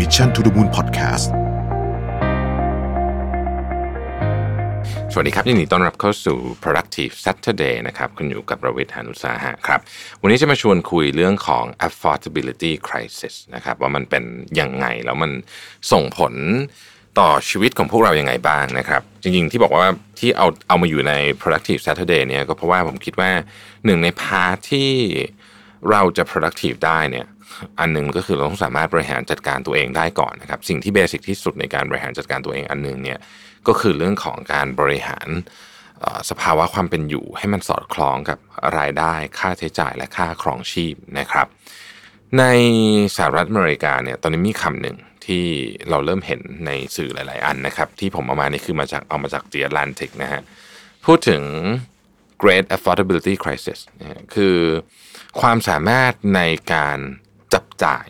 Mission to the Moon Podcast สวัสดีครับยินดีต้อนรับเข้าสู่ productive Saturday นะครับ คุณอยู่กับประวิทยานุสาหะครับ วันนี้จะมาชวนคุยเรื่องของ affordability crisis นะครับ ว่ามันเป็นยังไง แล้วมันส่งผลต่อชีวิตของพวกเรายังไงบ้างนะครับ จริงๆ ที่บอกว่าที่เอาเอามาอยู่ใน productive Saturday เนี่ยก็เพราะว่าผมคิดว่าหนึ่งในพาร์ทที่เราจะ productive ได้เนี่ย อันหนึ่งก็คือเราต้องสามารถบริหารจัดการตัวเองได้ก่อนนะครับ สิ่งที่เบสิกที่สุดในการบริหารจัดการตัวเองอันหนึ่งเนี่ยก็คือเรื่องของการบริหารสภาวะความเป็นอยู่ ให้มันสอดคล้องกับรายได้ค่าใช้จ่ายและค่าครองชีพนะครับ ในสหรัฐอเมริกาเนี่ยตอนนี้มีคำหนึ่งที่เราเริ่มเห็นในสื่อหลาย ๆ อันนะครับ ที่ผมเอามานี่คือมาจากเอามาจาก The Atlantic นะฮะพูดถึง Great Affordability Crisis คือความสามารถในการ จับจ่าย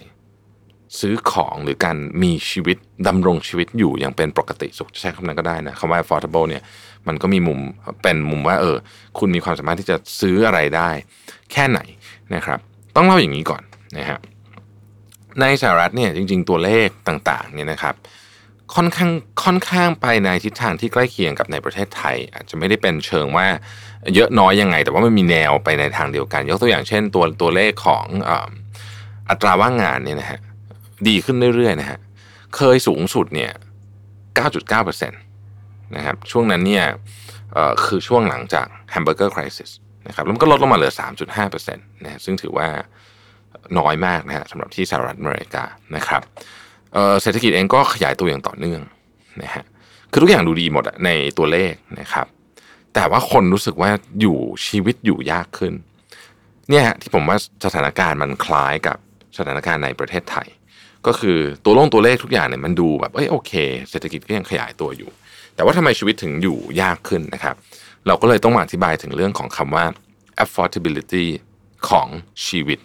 ซื้อของหรือการมีชีวิตดำรงชีวิตอยู่อย่างเป็นปกติสุขใช้คำนั้นก็ได้นะคำว่า affordable เนี่ยมันก็มีมุมเป็นมุมว่าเออคุณมีความสามารถที่จะซื้ออะไรได้ แค่ไหนนะครับ ต้องเล่าอย่างนี้ก่อนนะฮะในสหรัฐเนี่ยจริง ๆ ตัวเลขต่างๆเนี่ยนะครับค่อนข้างค่อนข้างไปในทิศทางที่ใกล้เคียงกับในประเทศไทย อาจจะไม่ได้เป็นเชิงว่าเยอะน้อยยังไง แต่ว่ามันมีแนวไปในทางเดียวกัน ยกตัวอย่างเช่น ตัวตัวเลขของอ อัตราว่างงานเนี่ยนะฮะดีขึ้นเรื่อยๆนะฮะเคยสูงสุดเนี่ย9.9%นะครับช่วงนั้นเนี่ยคือช่วงหลังจากแฮมเบอร์เกอร์คริสสนะครับแล้วมันก็ลดลงมาเหลือ 3.5%นะฮะซึ่งถือว่าน้อยมากนะฮะสำหรับที่สหรัฐอเมริกานะครับเศรษฐกิจเองก็ขยายตัวอย่างต่อเนื่องนะฮะคือทุกอย่างดูดีหมดในตัวเลขนะครับ แต่ว่าคนรู้สึกว่าอยู่ชีวิตอยู่ยากขึ้นเนี่ยฮะที่ผมว่าสถานการณ์มันคล้ายกับ สถานการณ์ในประเทศไทย ก็คือตัวลงตัวเลขทุกอย่างเนี่ยมันดูแบบเอ้ยโอเค เศรษฐกิจก็ยังขยายตัวอยู่ แต่ว่าทำไมชีวิตถึงอยู่ยากขึ้นนะครับ เราก็เลยต้องมาอธิบายถึงเรื่องของคำว่า affordability ของชีวิต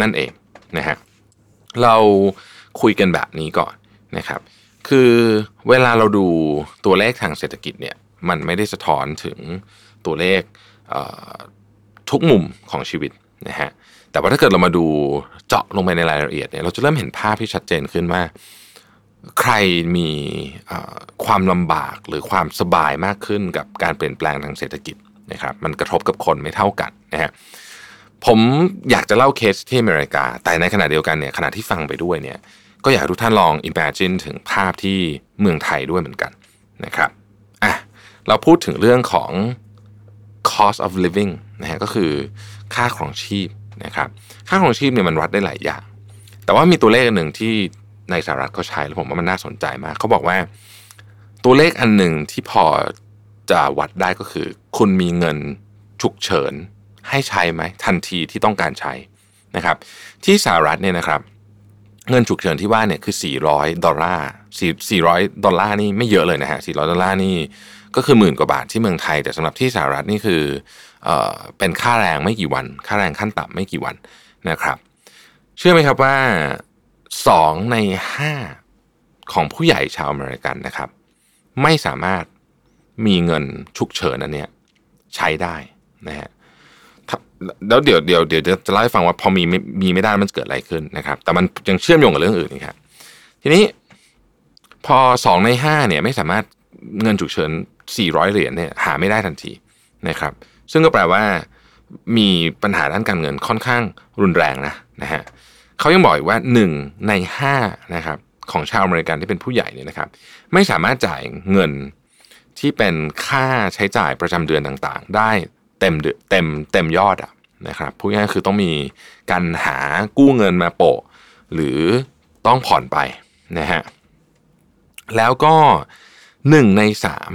นั่นเองนะฮะเราคุยกันแบบนี้ก่อนนะครับ คือเวลาเราดูตัวเลขทางเศรษฐกิจเนี่ยมันไม่ได้สะท้อนถึงตัวเลขเทุกมุมของชีวิตนะฮะ แต่ว่าถ้าเกิดเรามาดูเจาะลงไปในรายละเอียดเนี่ยเราจะเริ่มเห็นภาพที่ชัดเจนขึ้นว่า ใครมีความลำบากหรือความสบายมากขึ้นกับการเปลี่ยนแปลงทางเศรษฐกิจนะครับมันกระทบกับคนไม่เท่ากันนะฮะผมอยากจะเล่าเคสที่อเมริกา แต่ในขณะเดียวกันเนี่ยขณะที่ฟังไปด้วยเนี่ยก็อยากให้ทุกท่านลอง imagine ถึงภาพที่เมืองไทยด้วยเหมือนกันนะครับอะเราพูดถึงเรื่องของ cost of living นะฮะก็คือค่าครองชีพ นะครับค่าครองชีพเนี่ยมันวัดได้หลายอย่าง แต่ว่ามีตัวเลขอันหนึ่งที่ในสหรัฐเขาใช้แล้วผมว่ามันน่าสนใจมาก เขาบอกว่า ตัวเลขอันหนึ่งที่พอจะวัดได้ก็คือ คุณมีเงินฉุกเฉินให้ใช้ไหมทันทีที่ต้องการใช้นะครับ ที่สหรัฐเนี่ยนะครับ เงินฉุกเฉินที่ว่าเนี่ยคือ 400 ดอลลาร์400 ดอลลาร์นี่ไม่เยอะเลยนะฮะ400 ดอลลาร์นี่ก็คือหมื่นกว่าบาทที่เมืองไทย แต่สำหรับที่สหรัฐนี่คือ เป็นค่าแรงไม่กี่วัน ค่าแรงขั้นต่ำไม่กี่วันนะครับ เชื่อไหมครับว่า 2 ใน 5 ของผู้ใหญ่ชาวอเมริกันนะครับ ไม่สามารถมีเงินฉุกเฉินอันเนี้ยใช้ได้นะฮะแล้วเดี๋ยวเดี๋ยวเดี๋ยวจะเล่าให้ฟังว่าพอมีมีไม่ได้มันเกิดอะไรขึ้นนะครับ แต่มันยังเชื่อมโยงกับเรื่องอื่นนะครับทีนี้พอสองในห้าเนี่ยไม่สามารถเงินฉุกเฉิน400 เหรียญเนี่ยหาไม่ได้ทันทีนะครับ ซึ่งก็แปลว่ามีปัญหาด้านการเงินค่อนข้างรุนแรงนะนะฮะเขายังบอกอีกว่าหนึ่งในห้านะครับ ของชาวอเมริกันที่เป็นผู้ใหญ่เนี่ยนะครับ ไม่สามารถจ่ายเงินที่เป็นค่าใช้จ่ายประจำเดือนต่างๆ ได้เต็มเต็มเต็มยอดอะนะครับพูดง่ายคือต้องมีการหากู้เงินมาโปะ หรือต้องผ่อนไปนะฮะแล้วก็หนึ่งในสาม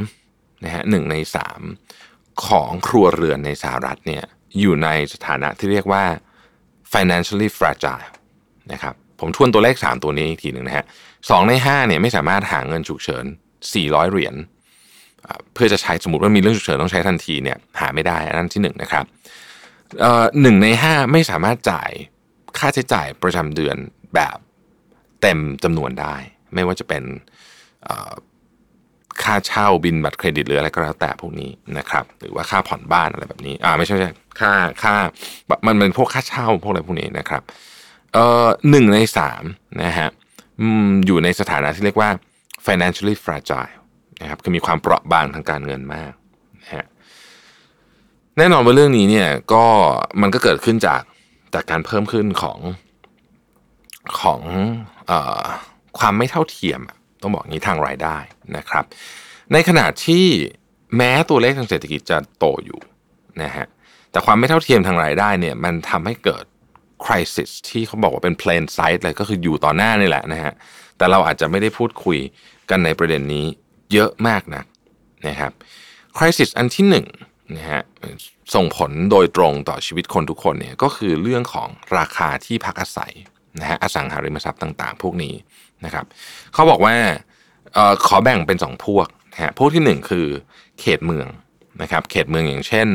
นะฮะหนึ่งในสาม ของครัวเรือนในสหรัฐเนี่ยอยู่ในสถานะที่เรียกว่า financially fragile นะครับผมทวนตัวเลข 3 ตัวนี้อีกทีหนึ่งนะฮะสองใน5เนี่ยไม่สามารถหาเงินฉุกเฉิน 400 เหรียญเพื่อจะใช้สมมติว่ามีเรื่องฉุกเฉินต้องใช้ทันทีเนี่ยหาไม่ได้อันนั้นที่หนึ่งนะครับหนึ่งในห้าไม่สามารถจ่ายค่าใช้จ่ายประจำเดือนแบบเต็มจำนวนได้ ไม่ว่าจะเป็น ค่าเช่าบินบัตรเครดิตหรืออะไรก็แล้วแต่พวกนี้นะครับ หรือว่าค่าผ่อนบ้านอะไรแบบนี้ อ่าไม่ใช่ไม่ใช่ค่าค่ามันเป็นพวกค่าเช่าพวกอะไรพวกนี้นะครับ เอ่อหนึ่งในสามนะฮะอยู่ในสถานะที่เรียกว่า financially fragile นะครับคือมีความเปราะบางทางการเงินมากนะฮะแน่นอนว่าเรื่องนี้เนี่ยก็มันก็เกิดขึ้นจากจากการเพิ่มขึ้นของของอความไม่เท่าเทียม ต้องบอกงี้ทางรายได้นะครับ ในขณะที่แม้ตัวเลขทางเศรษฐกิจจะโตอยู่นะฮะแต่ความไม่เท่าเทียมทางรายได้เนี่ยมันทำให้เกิดคริสิสที่เขาบอกว่าเป็น plain sight เลยก็คืออยู่ต่อหน้านี่แหละนะฮะแต่เราอาจจะไม่ได้พูดคุยกันในประเด็นนี้เยอะมากนะนะครับคริสิสอันที่หนึ่งนะฮะส่งผลโดยตรงต่อชีวิตคนทุกคนเนี่ยก็คือเรื่องของราคาที่พักอาศัย นะฮะอสังหาริมทรัพย์ต่าง ๆ พวกนี้นะครับเขาบอกว่าออขอแบ่งเป็น 2 พวกนะฮะพวกที่ 1 คือเขตเมืองนะครับเขตเมืองอย่างเช่น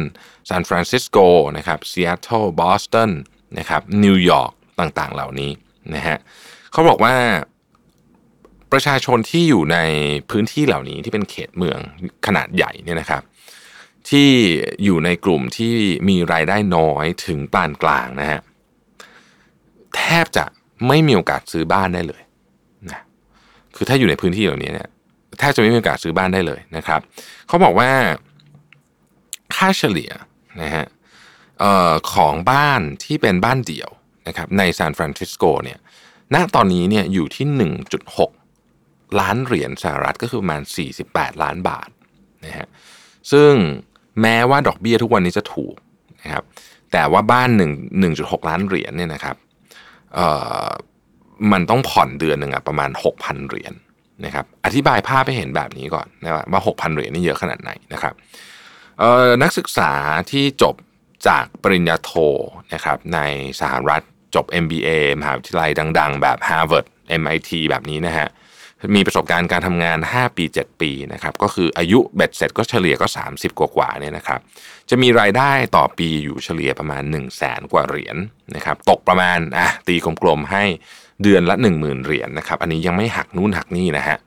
ซานฟรานซิสโกนะครับซีแอตเทิลบอสตันนะครับนิวยอร์กต่างๆ เหล่านี้นะฮะเขาบอกว่าประชาชนที่อยู่ในพื้นที่เหล่านี้ที่เป็นเขตเมืองขนาดใหญ่เนี่ยนะครับ ที่อยู่ในกลุ่มที่มีรายได้น้อยถึงปานกลางนะฮะ แทบจะไม่มีโอกาสซื้อบ้านได้เลยนะคือถ้าอยู่ในพื้นที่เหล่านี้เนี่ยแทบจะไม่มีโอกาสซื้อบ้านได้เลยนะครับ เขาบอกว่าค่าเฉลี่ยนะฮะออของบ้านที่เป็นบ้านเดี่ยวนะครับในซานฟรานซิสโกเนี่ยณตอนนี้เนี่ยอยู่ที่ 1.6 ล้านเหรียญสหรัฐก็คือประมาณ 48 ล้านบาทนะฮะซึ่งแม้ว่าดอกเบี้ยทุกวันนี้จะถูกนะครับแต่ว่าบ้าน 1 1.6 ล้านเหรียญเนี่ยนะครับ มันต้องผ่อนเดือนหนึ่งอะประมาณ 6,000 เหรียญนะครับอธิบายภาพให้เห็นแบบนี้ก่อนนะว่า 6,000 เหรียญนี่เยอะขนาดไหนนะครับนักศึกษาที่จบจากปริญญาโทนะครับในสหรัฐจบ MBA มหาวิทยาลัยดัง ๆ แบบ Harvard MIT แบบนี้นะฮะ มีประสบการณ์การทำงาน 5 ปี 7 ปีนะครับก็คืออายุเบ็ดเสร็จก็เฉลี่ยก็ 30 กว่าๆเนี่ยนะครับจะมีรายได้ต่อปีอยู่เฉลี่ยประมาณ 1 0 0 0 0แสนกว่าเหรียญนนะครับตกประมาณอะตีกลมๆให้เดือนละ 10,000 เหรียญนนะครับอันนี้ยังไม่หักนู่นหักนี่นะฮะ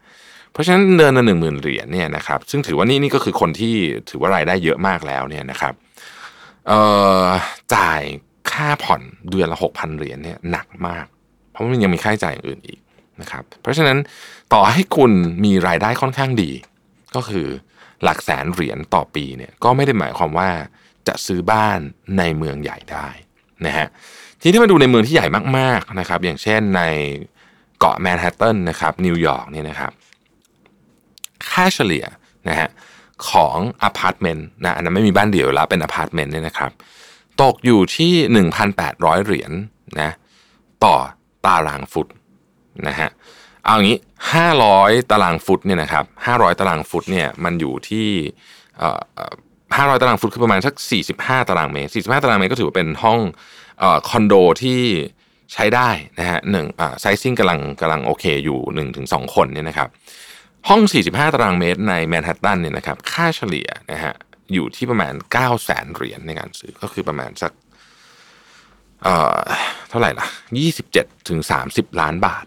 เพราะฉะนั้นเดือนละหนึ่งหมื่นเหรียญเนี่ยนะครับซึ่งถือว่านี่นี่ก็คือคนที่ถือว่ารายได้เยอะมากแล้วเนี่ยนะครับเอ่อจ่ายค่าผ่อนเดือนละหกพันเหรียญเนี่ยหนักมาก เพราะมันยังมีค่าใช้จ่ายอย่างอื่นอีก นะครับเพราะฉะนั้นต่อให้คุณมีรายได้ค่อนข้างดี ก็คือหลักแสนเหรียญต่อปีเนี่ยก็ไม่ได้หมายความว่าจะซื้อบ้านในเมืองใหญ่ได้นะฮะทีนี้มาดูในเมืองที่ใหญ่มากๆนะครับ อย่างเช่นในเกาะแมนฮัตตันนะครับนิวยอร์กเนี่ยนะครับ ค่าเฉลี่ยนะฮะของอพาร์ตเมนต์นะอันนั้นไม่มีบ้านเดี่ยวแล้วเป็นอพาร์ตเมนต์เนี่ยนะครับ ตกอยู่ที่ 1,800 เหรียญนะต่อตารางฟุต นะฮะเอาอย่างนี้ 500 ตารางฟุตเนี่ยนะครับ500 ตารางฟุตเนี่ยมันอยู่ที่เอ่อ500ตารางฟุตคือประมาณสัก 45 ตารางเมตร 45 ตารางเมตรก็ถือว่าเป็นห้องคอนโดที่ใช้ได้นะฮะหนึ่ง sizing กำลังกำลังโอเคอยู่ 1-2ถึงคนเนี่ยนะครับห้อง 45 ตารางเมตรในแมนฮัตตันเนี่ยนะครับค่าเฉลี่ยนะฮะอยู่ที่ประมาณ 9 0 0แสนเหรียญในการซื้อก็คือประมาณสักเอ่อเท่าไหร่ล่ะ 27ถึง30 ล้านบาท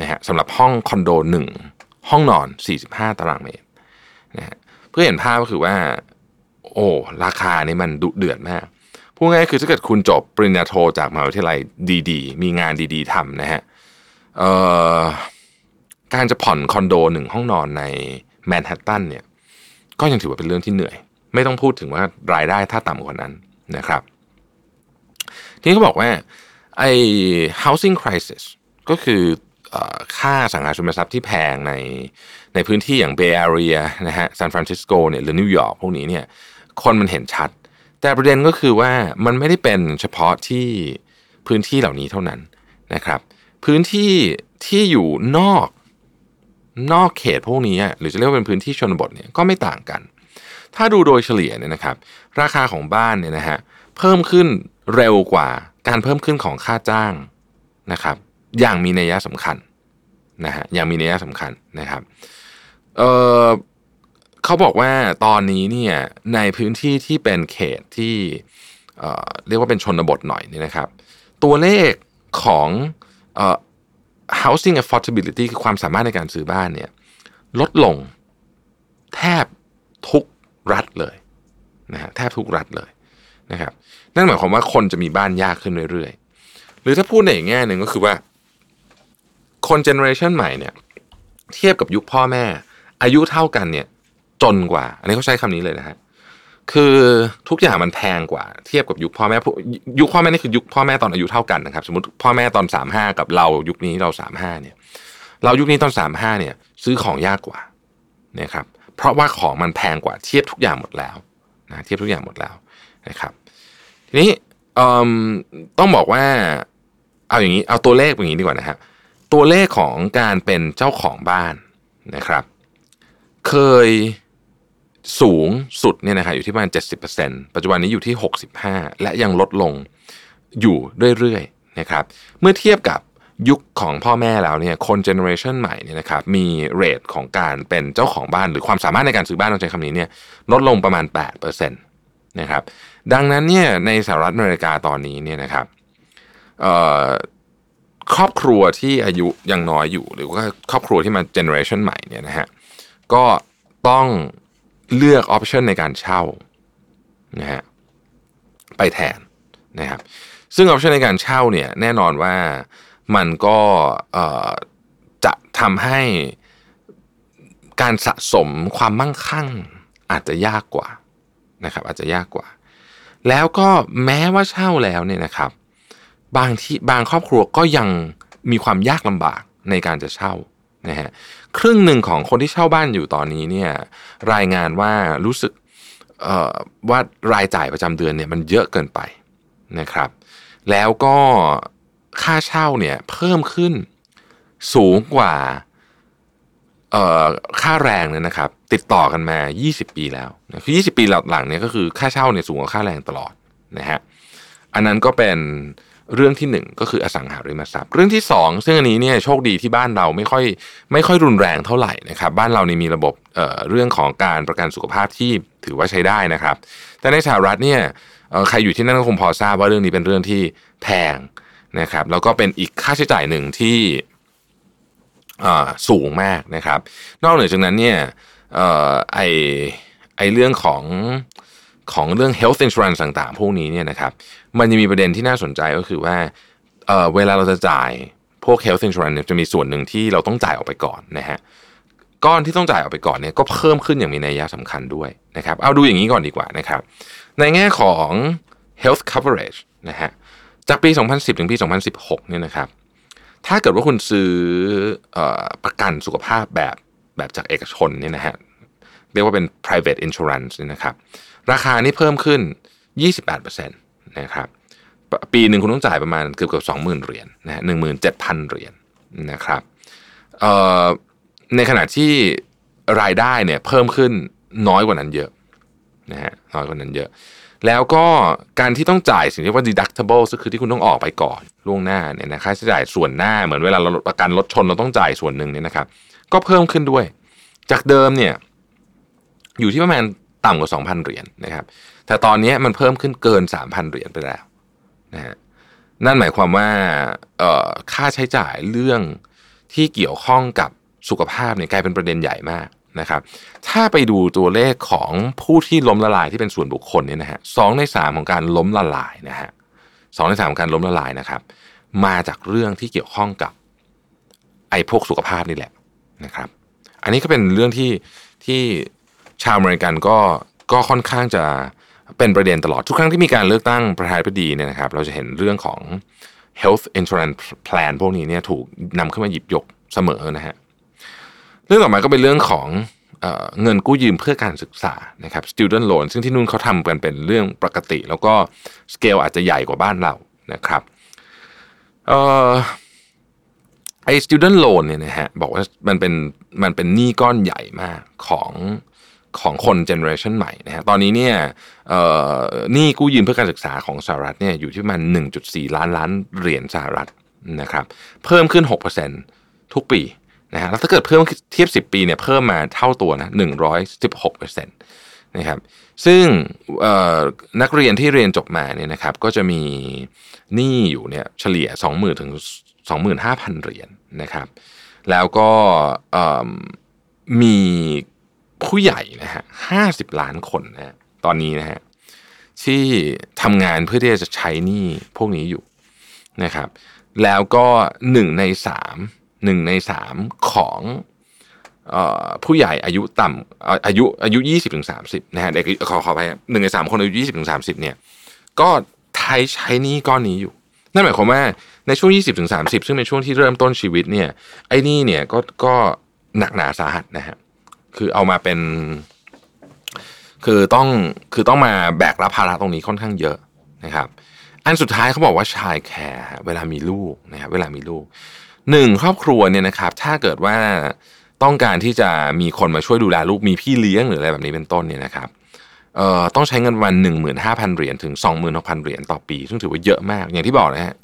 นะฮะสำหรับห้องคอนโดหนึ่งห้องนอน 45 ตารางเมตรนะฮะเพื่อเห็นภาพก็คือว่า โอ้ราคานี่มันดุเดือดมากพูดง่ายคือถ้าเกิดคุณจบปริญญาโทจากมหาวิทยาลัยดีๆ มีงานดีๆทำนะฮะการจะผ่อนคอนโดหนึ่งห้องนอนในแมนฮัตตันเนี่ยก็ยังถือว่าเป็นเรื่องที่เหนื่อย ไม่ต้องพูดถึงว่ารายได้ถ้าต่ำกว่านั้นนะครับ ทีนี้เขาบอกว่าไอ้ housing crisis ก็คือ ค่าอสังหาริมทรัพย์ที่แพงในในพื้นที่อย่างเบย์แอเรียนะฮะซานฟรานซิสโกเนี่ยหรือนิวยอร์กพวกนี้เนี่ยคนมันเห็นชัด แต่ประเด็นก็คือว่ามันไม่ได้เป็นเฉพาะที่พื้นที่เหล่านี้เท่านั้นนะครับ พื้นที่ที่อยู่นอกนอกเขตพวกนี้หรือจะเรียกว่าเป็นพื้นที่ชนบทเนี่ยก็ไม่ต่างกัน ถ้าดูโดยเฉลี่ยเนี่ยนะครับ ราคาของบ้านเนี่ยนะฮะเพิ่มขึ้นเร็วกว่าการเพิ่มขึ้นของค่าจ้างนะครับ อย่างมีนัยสำคัญนะฮะอย่างมีนัยสำคัญนะครับเออเขาบอกว่าตอนนี้เนี่ยในพื้นที่ที่เป็นเขตที่เอ่อเรียกว่าเป็นชนบทหน่อยนี่นะครับ ตัวเลขของเอ่อ housing affordability คือความสามารถในการซื้อบ้านเนี่ยลดลงแทบทุกรัฐเลยนะฮะแทบทุกรัฐเลยนะครับ นั่นหมายความว่าคนจะมีบ้านยากขึ้นเรื่อยๆ หรือถ้าพูดในอีกแง่หนึ่งก็คือว่า คนเจเนอเรชันใหม่เนี่ยเทียบกับยุคพ่อแม่ อายุเท่ากันเนี่ยจนกว่า อันนี้เขาใช้คำนี้เลยนะฮะคือทุกอย่างมันแพงกว่า เทียบกับยุคพ่อแม่ยุคพ่อแม่นี่คือยุคพ่อแม่ตอนอายุเท่ากันนะครับ สมมติพ่อแม่ตอนสามห้ากับเรายุคนี้เราสามห้าเนี่ย เรายุคนี้ตอนสามห้าเนี่ย ซื้อของยากกว่านะครับเพราะว่าของมันแพงกว่าเทียบทุกอย่างหมดแล้วนะเทียบทุกอย่างหมดแล้วนะครับ ทีนี้ต้องบอกว่าเอาอย่างนี้เอาตัวเลขอย่างนี้ดีกว่านะฮะ ตัวเลขของการเป็นเจ้าของบ้านนะครับ เคยสูงสุดเนี่ยนะครับอยู่ที่ประมาณ 70%ปัจจุบันนี้อยู่ที่ 65 และยังลดลงอยู่เรื่อยๆนะครับ เมื่อเทียบกับยุคของพ่อแม่แล้วเนี่ยคนเจเนอเรชันใหม่เนี่ยนะครับมีเรทของการเป็นเจ้าของบ้านหรือความสามารถในการซื้อบ้านต้องใช้คำนี้เนี่ยลดลงประมาณ8%นะครับดังนั้นเนี่ยในสหรัฐอเมริกาตอนนี้เนี่ยนะครับ ครอบครัวที่อายุยังน้อยอยู่ หรือว่าครอบครัวที่มาเจเนอเรชันใหม่เนี่ยนะฮะก็ต้องเลือก option ในการเช่านะฮะไปแทนนะครับซึ่ง option ในการเช่าเนี่ยแน่นอนว่ามันก็จะทำให้การสะสมความมั่งคั่งอาจจะยากกว่านะครับอาจจะยากกว่า แล้วก็แม้ว่าเช่าแล้วเนี่ยนะครับ บางที่บางครอบครัวก็ยังมีความยากลำบากในการจะเช่านะฮะครึ่งหนึ่งของคนที่เช่าบ้านอยู่ตอนนี้เนี่ยรายงานว่ารู้สึกว่ารายจ่ายประจำเดือนเนี่ยมันเยอะเกินไปนะครับ แล้วก็ค่าเช่าเนี่ยเพิ่มขึ้นสูงกว่าค่าแรงเนี่ยนะครับ ติดต่อกันมา 20 ปีแล้วคือ20 ปีหลังเนี่ยก็คือค่าเช่าเนี่ยสูงกว่าค่าแรงตลอดนะฮะอันนั้นก็เป็น เรื่องที่หนึ่งก็คืออสังหาริมทรัพย์ เรื่องที่สองซึ่งอันนี้เนี่ยโชคดีที่บ้านเราไม่ค่อยไม่ค่อยรุนแรงเท่าไหร่นะครับบ้านเรานี่มีระบบเเรื่องของการประกันสุขภาพที่ถือว่าใช้ได้นะครับ แต่ในสหรัฐเนี่ยใครอยู่ที่นั่นก็คงพอทราบว่าเรื่องนี้เป็นเรื่องที่แพงนะครับแล้วก็เป็นอีกค่าใช้จ่ายหนึ่งที่สูงมากนะครับ นอกเหนือจากนั้นเนี่ยไอไอเรื่องของ ของเรื่อง health insurance ต่างๆ พวกนี้เนี่ยนะครับ มันจะมีประเด็นที่น่าสนใจก็คือว่าเเวลาเราจะจ่ายพวก health insurance จะมีส่วนหนึ่งที่เราต้องจ่ายออกไปก่อนนะฮะก้อนที่ต้องจ่ายออกไปก่อนเนี่ยก็เพิ่มขึ้นอย่างมีนัยยะสำคัญด้วยนะครับ เอาดูอย่างนี้ก่อนดีกว่านะครับ ในแง่ของ health coverage นะฮะจากปี 2010 ถึงปี 2016 เนี่ยนะครับ ถ้าเกิดว่าคุณซื้ออประกันสุขภาพแบบแบบจากเอกชนเนี่ยนะฮะ เรียกว่าเป็น private insurance นี่นะครับ ราคานี้เพิ่มขึ้น 28%นะครับปีหนึ่งคุณต้องจ่ายประมาณเกือบเกือบสองหมื่นเหรียญนะฮะหนึ่งหมื่นเจ็ดพันเหรียญนะครับในขณะที่รายได้เนี่ยเพิ่มขึ้นน้อยกว่านั้นเยอะนะฮะน้อยกว่านั้นเยอะ แล้วก็การที่ต้องจ่ายสิ่งที่ว่า deductible ก็คือที่คุณต้องออกไปก่อนล่วงหน้าเนี่ยนะค่าใช้จ่ายส่วนหน้าเหมือนเวลาเราประกันรถชนเราต้องจ่ายส่วนหนึ่งเนี่ยนะครับ ก็เพิ่มขึ้นด้วย จากเดิมเนี่ย อยู่ที่ประมาณต่ำกว่า 2,000 เหรียญนะครับ แต่ตอนนี้มันเพิ่มขึ้นเกิน 3,000 เหรียญไปแล้วนะฮะนั่นหมายความว่าค่าใช้จ่ายเรื่องที่เกี่ยวข้องกับสุขภาพเนี่ยกลายเป็นประเด็นใหญ่มากนะครับ ถ้าไปดูตัวเลขของผู้ที่ล้มละลายที่เป็นส่วนบุคคลเนี่ยนะฮะสองในสามของการล้มละลายนะฮะสองในสามของการล้มละลายนะครับ มาจากเรื่องที่เกี่ยวข้องกับไอ้พวกสุขภาพนี่แหละนะครับ อันนี้ก็เป็นเรื่องที่ที่ ชาวอเมริกันก็ก็ค่อนข้างจะเป็นประเด็นตลอดทุกครั้งที่มีการเลือกตั้งประธานาธิบดีเนี่ยนะครับ เราจะเห็นเรื่องของ health insurance plan พวกนี้เนี่ยถูกนำขึ้นมาหยิบยกเสมอนะฮะเรื่องต่อมาก็เป็นเรื่องของเงินกู้ยืมเพื่อการศึกษานะครับ student loan ซึ่งที่นู่นเขาทำกันเป็นเรื่องปกติ แล้วก็สเกลอาจจะใหญ่กว่าบ้านเรานะครับไอ้ student loan เนี่ยนะฮะบอกว่ามันเป็นมันเป็นหนี้ก้อนใหญ่มากของ ของคนเจเนอเรชันใหม่นะฮะตอนนี้เนี่ยนี่กู้ยืมเพื่อการศึกษาของสหรัฐเนี่ยอยู่ที่ประมัน1.4 ล้านล้านเหรียญสหรัฐนะครับเพิ่มขึ้น 6%ทุกปีนะฮะแล้วถ้าเกิดเพิ่มเทียบ 10 ปีเนี่ยเพิ่มมาเท่าตัวนะ116%นะครับซึ่งนักเรียนที่เรียนจบมาเนี่ยนะครับก็จะมีหนี้อยู่เนี่ยเฉลี่ย 20,000ถึง25,000 เหรียญนนะครับแล้วก็มี ผู้ใหญ่นะฮะห้าสิบล้านคนนะตอนนี้นะฮะที่ทำงานเพื่อที่จะใช้หนี้พวกนี้อยู่นะครับ แล้วก็หนึ่งในสามหนึ่งในสามของผู้ใหญ่อายุต่ำอายุอายุยี่สิบถึงสามสิบนะฮะเด็กขอขอไปหนึ่งในสามคนอายุยี่สิบถึงสามสิบเนี่ยก็ใช้ใช้นี้ก้อนนี้อยู่ นั่นหมายความว่าในช่วงยี่สิบถึงสามสิบซึ่งเป็นช่วงที่เริ่มต้นชีวิตเนี่ยไอ้นี่เนี่ยก็ก็หนักหนาสาหัสนะฮะ คือเอามาเป็น คือต้องคือต้องมาแบกรับภาระตรงนี้ค่อนข้างเยอะนะครับ อันสุดท้ายเขาบอกว่าชายแคร์เวลามีลูกนะครับเวลามีลูกหนึ่งครอบครัวเนี่ยนะครับ ถ้าเกิดว่าต้องการที่จะมีคนมาช่วยดูแลลูกมีพี่เลี้ยงหรืออะไรแบบนี้เป็นต้นเนี่ยนะครับเอ่อต้องใช้เงินวันหนึ่งหมื่นห้าพันเหรียญถึงสองหมื่นหกพันเหรียญต่อปีซึ่งถือว่าเยอะมาก อย่างที่บอกนะฮะ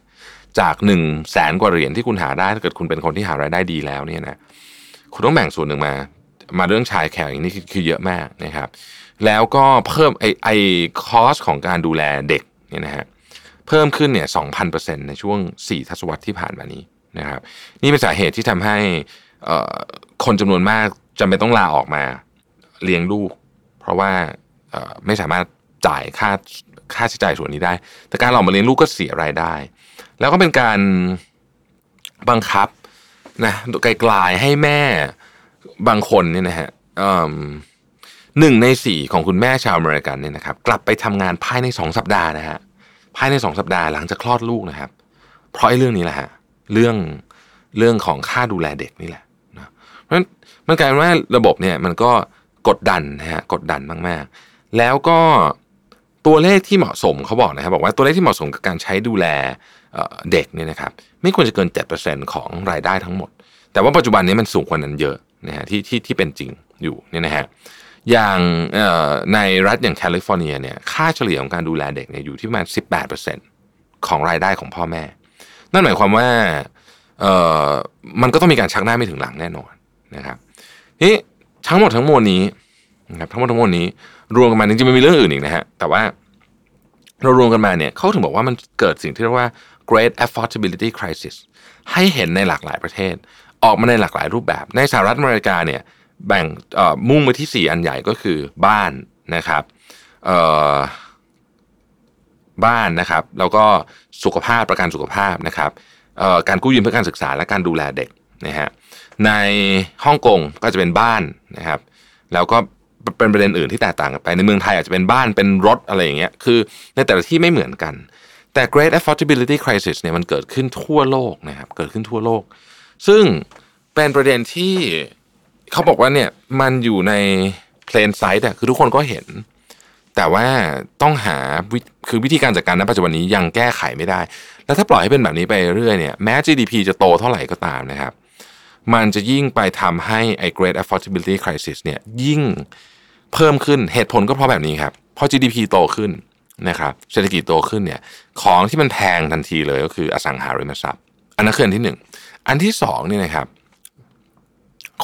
จากหนึ่งแสนกว่าเหรียญที่คุณหาได้ถ้าเกิดคุณเป็นคนที่หารายได้ดีแล้วเนี่ยนะคุณต้องแบ่งส่วนหนึ่งมา มาเรื่อง child care อย่างนี้คือเยอะมากนะครับ แล้วก็เพิ่มไอไอ cost ของการดูแลเด็กเนี่ยนะฮะเพิ่มขึ้นเนี่ยสองพันเปอร์เซ็นต์ในช่วงสี่ทศวรรษที่ผ่านมานี้นะครับ นี่เป็นสาเหตุที่ทำให้คนจำนวนมากจำเป็นต้องลาออกมาเลี้ยงลูก เพราะว่าไม่สามารถจ่ายค่าค่าใช้จ่ายส่วนนี้ได้ แต่การออกมาเลี้ยงลูกก็เสียรายได้ แล้วก็เป็นการบังคับนะไกลๆให้แม่ บางคนเนี่ยนะฮะหนึ่งในสี่ของคุณแม่ชาวอเมริกันเนี่ยนะครับ กลับไปทำงานภายในสองสัปดาห์นะฮะภายในสองสัปดาห์หลังจากคลอดลูกนะครับ เพราะไอ้เรื่องนี้แหละฮะเรื่องเรื่องของค่าดูแลเด็กนี่แหละนะเพราะฉะนั้นมันกลายเป็นว่าระบบเนี่ยมันก็กดดันนะฮะกดดันมากๆ แล้วก็ตัวเลขที่เหมาะสมเขาบอกนะครับบอกว่าตัวเลขที่เหมาะสมกับการใช้ดูแลเด็กเนี่ยนะครับ ไม่ควรจะเกิน 7%ของรายได้ทั้งหมด แต่ว่าปัจจุบันนี้มันสูงกว่านั้นเยอะ นะฮะที่ที่ที่เป็นจริงอยู่เนี่ยนะฮะอย่างในรัฐอย่างแคลิฟอร์เนียเนี่ยค่าเฉลี่ยของการดูแลเด็กเนี่ยอยู่ที่ประมาณ 18%ของรายได้ของพ่อแม่ นั่นหมายความว่ามันก็ต้องมีการชักหน้าไม่ถึงหลังแน่นอนนะครับนี่ทั้งหมดทั้งมวลนี้นะครับทั้งหมดทั้งมวลนี้รวมกันมาจริงๆมันมีเรื่องอื่นอีกนะฮะแต่ว่าเรารวมกันมาเนี่ยเขาถึงบอกว่ามันเกิดสิ่งที่เรียกว่า great affordability crisis ให้เห็นในหลากหลายประเทศ ออกมาในหลากหลายรูปแบบ ในสหรัฐอเมริกาเนี่ยแบ่งมุ่งไปที่ 4 อันใหญ่ก็คือบ้านนะครับบ้านนะครับแล้วก็สุขภาพประกันสุขภาพนะครับการกู้ยืมเพื่อการศึกษาและการดูแลเด็กนะฮะในฮ่องกงก็จะเป็นบ้านนะครับ แล้วก็เป็นประเด็นอื่นที่แตกต่างกันไป ในเมืองไทยอาจจะเป็นบ้านเป็นรถอะไรอย่างเงี้ยคือในแต่ละที่ไม่เหมือนกัน แต่ Great Affordability Crisis เนี่ยมันเกิดขึ้นทั่วโลกนะครับเกิดขึ้นทั่วโลก ซึ่งเป็นประเด็นที่เขาบอกว่าเนี่ยมันอยู่ใน plain sight อะคือทุกคนก็เห็น แต่ว่าต้องหาคือวิธีการจัดการณปัจจุบันนี้ยังแก้ไขไม่ได้ แล้วถ้าปล่อยให้เป็นแบบนี้ไปเรื่อยเนี่ยแม้ GDP จะโตเท่าไหร่ก็ตามนะครับ มันจะยิ่งไปทำให้ไอ้ Great Affordability Crisis เนี่ยยิ่งเพิ่มขึ้นเหตุผลก็เพราะแบบนี้ครับพอ GDP โตขึ้นนะครับเศรษฐกิจโตขึ้นเนี่ยของที่มันแพงทันทีเลยก็คืออสังหาริมทรัพย์ อันนั้นคืออันที่หนึ่ง อันที่สองนี่นะครับ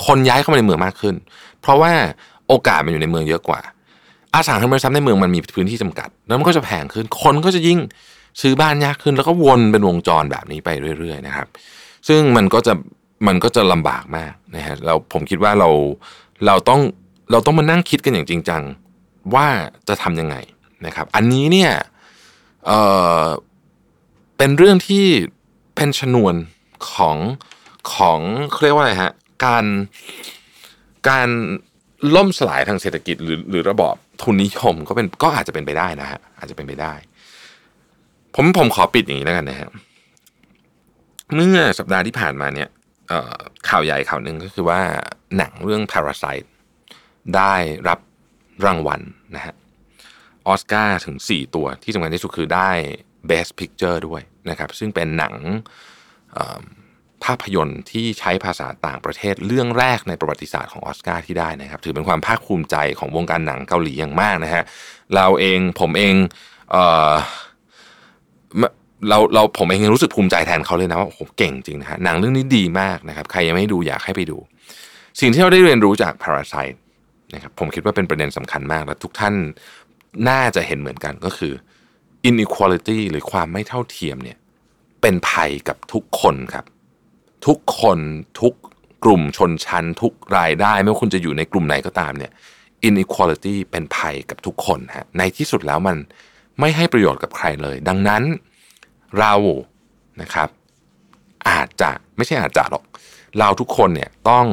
คนย้ายเข้ามาในเมืองมากขึ้น เพราะว่าโอกาสมันอยู่ในเมืองเยอะกว่า อาสังหาริมทรัพย์ในเมืองมันมีพื้นที่จำกัด แล้วมันก็จะแพงขึ้น คนก็จะยิ่งซื้อบ้านยากขึ้น แล้วก็วนเป็นวงจรแบบนี้ไปเรื่อย ๆ นะครับ ซึ่งมันก็จะมันก็จะลำบากมากนะฮะเราผมคิดว่าเราเราต้องเราต้องมานั่งคิดกันอย่างจริงจังว่าจะทำยังไงนะครับ อันนี้เนี่ยเออเป็นเรื่องที่เป็นชนวน ของของเรียกว่าอะไรฮะการการล่มสลายทางเศรษฐกิจหรือหรือระบอบทุนนิยมก็เป็นก็อาจจะเป็นไปได้นะฮะอาจจะเป็นไปได้ ผมผมขอปิดอย่างนี้แล้วกันนะฮะเมื่อสัปดาห์ที่ผ่านมาเนี่ยข่าวใหญ่ข่าวหนึ่งก็คือว่าหนังเรื่อง Parasite ได้รับรางวัลนะฮะออสการ์ถึง 4 ตัวที่สำคัญที่สุดคือได้ Best Picture ด้วยนะครับ ซึ่งเป็นหนัง ภาพยนตร์ที่ใช้ภาษาต่างประเทศเรื่องแรกในประวัติศาสตร์ของออสการ์ที่ได้นะครับ ถือเป็นความภาคภูมิใจของวงการหนังเกาหลีอย่างมากนะฮะเราเองผมเองเเราเราผมเองรู้สึกภูมิใจแทนเขาเลยนะว่าโอ้โหเก่งจริงนะฮะหนังเรื่องนี้ดีมากนะครับ ใครยังไม่ดูอยากให้ไปดู สิ่งที่เราได้เรียนรู้จาก Parasite นะครับผมคิดว่าเป็นประเด็นสำคัญมาก และทุกท่านน่าจะเห็นเหมือนกันก็คือ inequality หรือความไม่เท่าเทียมเนี่ย เป็นภัยกับทุกคนครับ ทุกคนทุกกลุ่มชนชั้น ทุกรายได้ไม่ว่าคุณจะอยู่ในกลุ่มไหนก็ตามเนี่ย inequality เป็นภัยกับทุกคนฮะในที่สุดแล้วมันไม่ให้ประโยชน์กับใครเลย ดังนั้นเรานะครับ อาจจะไม่ใช่อาจจะหรอก เราทุกคนเนี่ยต้อง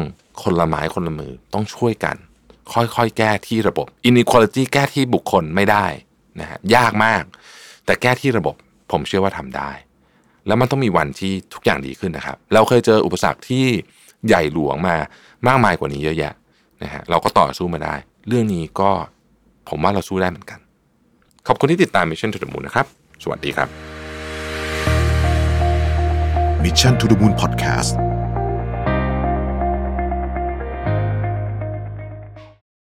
คนละไม้คนละมือต้องช่วยกัน ค่อยๆ แก้ที่ระบบ inequality แก้ที่บุคคลไม่ได้นะฮะยากมาก แต่แก้ที่ระบบผมเชื่อว่าทำได้ แล้วมันต้องมีวันที่ทุกอย่างดีขึ้นนะครับ เราเคยเจออุปสรรคที่ใหญ่หลวงมามากมายกว่านี้เยอะแยะนะฮะเราก็ต่อสู้มาได้ เรื่องนี้ก็ผมว่าเราสู้ได้เหมือนกัน ขอบคุณที่ติดตาม Mission to the Moon นะครับ สวัสดีครับ Mission to the Moon Podcast